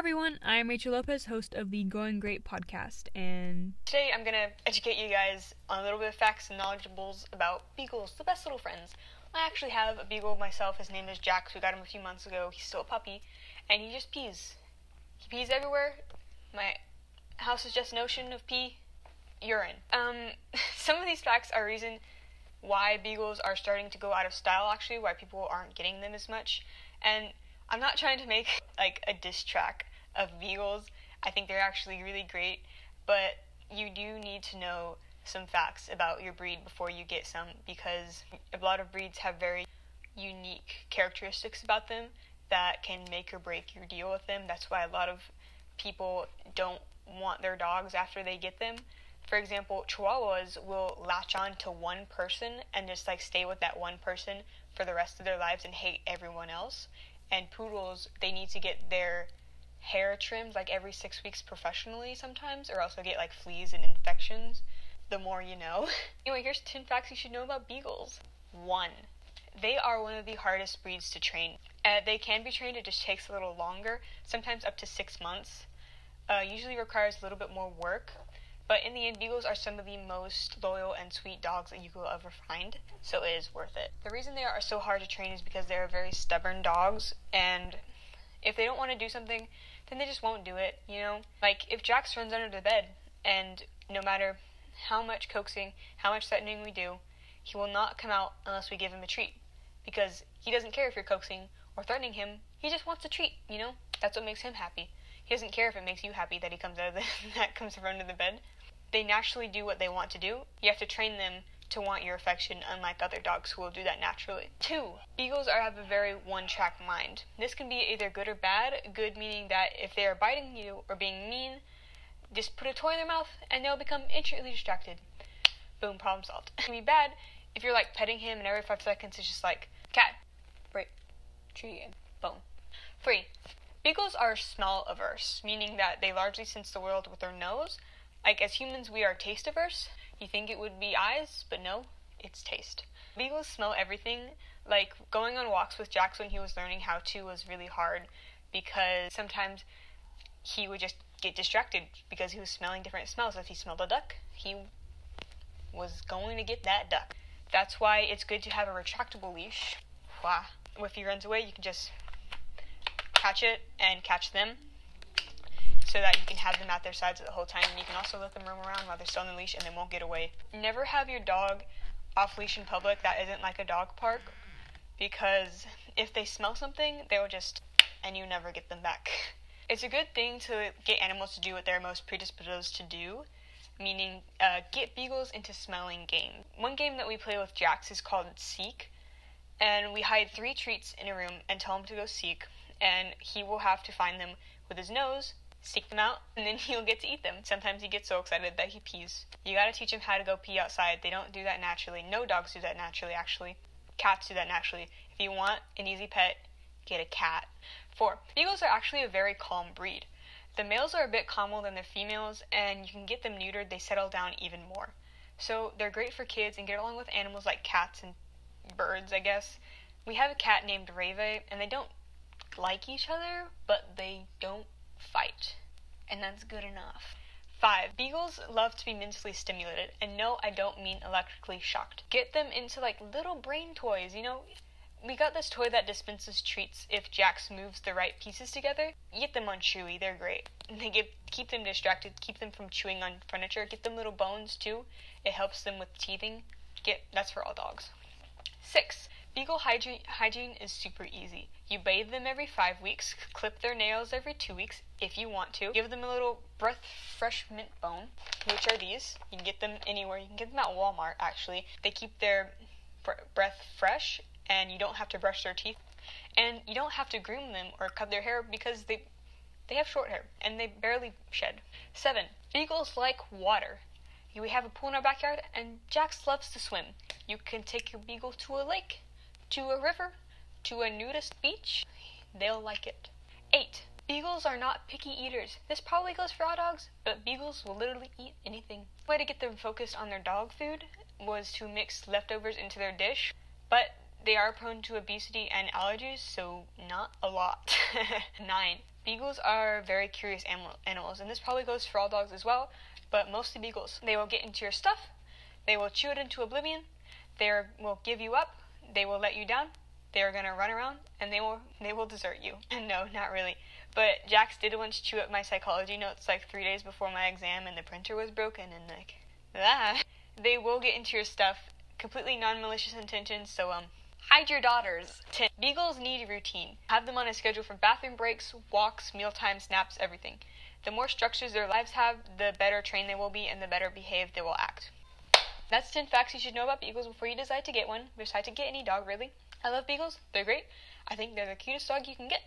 everyone, I'm Rachel Lopez, host of the Going Great podcast, and Today I'm gonna educate you guys on a little bit of facts and knowledgeables about beagles, the best little friends. I actually have a beagle myself. His name is Jax. We got him a few months ago. He's still a puppy, and he just pees. He pees everywhere. My house is just an ocean of pee, urine. Um, some of these facts are reason why beagles are starting to go out of style. Actually, why people aren't getting them as much, and I'm not trying to make like a diss track of beagles. I think they're actually really great, but you do need to know some facts about your breed before you get some because a lot of breeds have very unique characteristics about them that can make or break your deal with them. That's why a lot of people don't want their dogs after they get them. For example, Chihuahuas will latch on to one person and just like stay with that one person for the rest of their lives and hate everyone else and poodles they need to get their hair trimmed like every six weeks professionally sometimes or else they'll get like fleas and infections the more you know. Anyway here's 10 facts you should know about beagles. One they are one of the hardest breeds to train. Uh, they can be trained it just takes a little longer sometimes up to six months. Uh, usually requires a little bit more work but in the end, beagles are some of the most loyal and sweet dogs that you will ever find, so it is worth it. The reason they are so hard to train is because they're very stubborn dogs, and if they don't want to do something, then they just won't do it, you know? Like, if Jax runs under the bed, and no matter how much coaxing, how much threatening we do, he will not come out unless we give him a treat. Because he doesn't care if you're coaxing or threatening him, he just wants a treat, you know? That's what makes him happy. He doesn't care if it makes you happy that he comes out of the that comes from under the bed they naturally do what they want to do. You have to train them to want your affection, unlike other dogs who will do that naturally. Two, beagles are have a very one-track mind. This can be either good or bad. Good meaning that if they are biting you or being mean, just put a toy in their mouth and they'll become instantly distracted. Boom, problem solved. It can be bad if you're like petting him and every five seconds it's just like cat, break, tree, and boom. Three, beagles are smell averse, meaning that they largely sense the world with their nose like, as humans, we are taste averse. You think it would be eyes, but no, it's taste. Beagles smell everything. Like, going on walks with Jax when he was learning how to was really hard because sometimes he would just get distracted because he was smelling different smells. If he smelled a duck, he was going to get that duck. That's why it's good to have a retractable leash. Wow. If he runs away, you can just catch it and catch them so that you can have them at their sides the whole time. And you can also let them roam around while they're still on the leash and they won't get away. Never have your dog off leash in public that isn't like a dog park because if they smell something, they'll just, and you never get them back. It's a good thing to get animals to do what they're most predisposed to do, meaning uh, get beagles into smelling games. One game that we play with Jax is called Seek, and we hide three treats in a room and tell him to go seek, and he will have to find them with his nose seek them out, and then he'll get to eat them. Sometimes he gets so excited that he pees. You gotta teach him how to go pee outside. They don't do that naturally. No dogs do that naturally, actually. Cats do that naturally. If you want an easy pet, get a cat. Four, beagles are actually a very calm breed. The males are a bit calmer than the females, and you can get them neutered, they settle down even more. So they're great for kids and get along with animals like cats and birds, I guess. We have a cat named Rave, and they don't like each other, but they don't. And that's good enough. 5. Beagles love to be mentally stimulated. And no, I don't mean electrically shocked. Get them into like little brain toys, you know? We got this toy that dispenses treats if Jax moves the right pieces together. Get them on Chewy, they're great. They keep them distracted, keep them from chewing on furniture. Get them little bones too. It helps them with teething. Get that's for all dogs. 6. Beagle hygiene, hygiene is super easy. You bathe them every five weeks, clip their nails every two weeks if you want to. Give them a little breath fresh mint bone, which are these. You can get them anywhere. You can get them at Walmart, actually. They keep their breath fresh, and you don't have to brush their teeth. And you don't have to groom them or cut their hair because they they have short hair and they barely shed. Seven. Beagles like water. We have a pool in our backyard, and Jax loves to swim. You can take your beagle to a lake to a river, to a nudist beach, they'll like it. 8. Beagles are not picky eaters. This probably goes for all dogs, but beagles will literally eat anything. The way to get them focused on their dog food was to mix leftovers into their dish, but they are prone to obesity and allergies, so not a lot. 9. Beagles are very curious animal- animals, and this probably goes for all dogs as well, but mostly beagles. They will get into your stuff, they will chew it into oblivion, they will give you up, they will let you down, they are gonna run around, and they will they will desert you. And no, not really. But Jax did once chew up my psychology notes like three days before my exam, and the printer was broken, and like that. They will get into your stuff, completely non-malicious intentions. So um, hide your daughters. 10. Beagles need routine. Have them on a schedule for bathroom breaks, walks, mealtime, naps, everything. The more structures their lives have, the better trained they will be and the better behaved they will act. That's 10 facts you should know about beagles before you decide to get one. Decide to get any dog, really. I love beagles. They're great. I think they're the cutest dog you can get.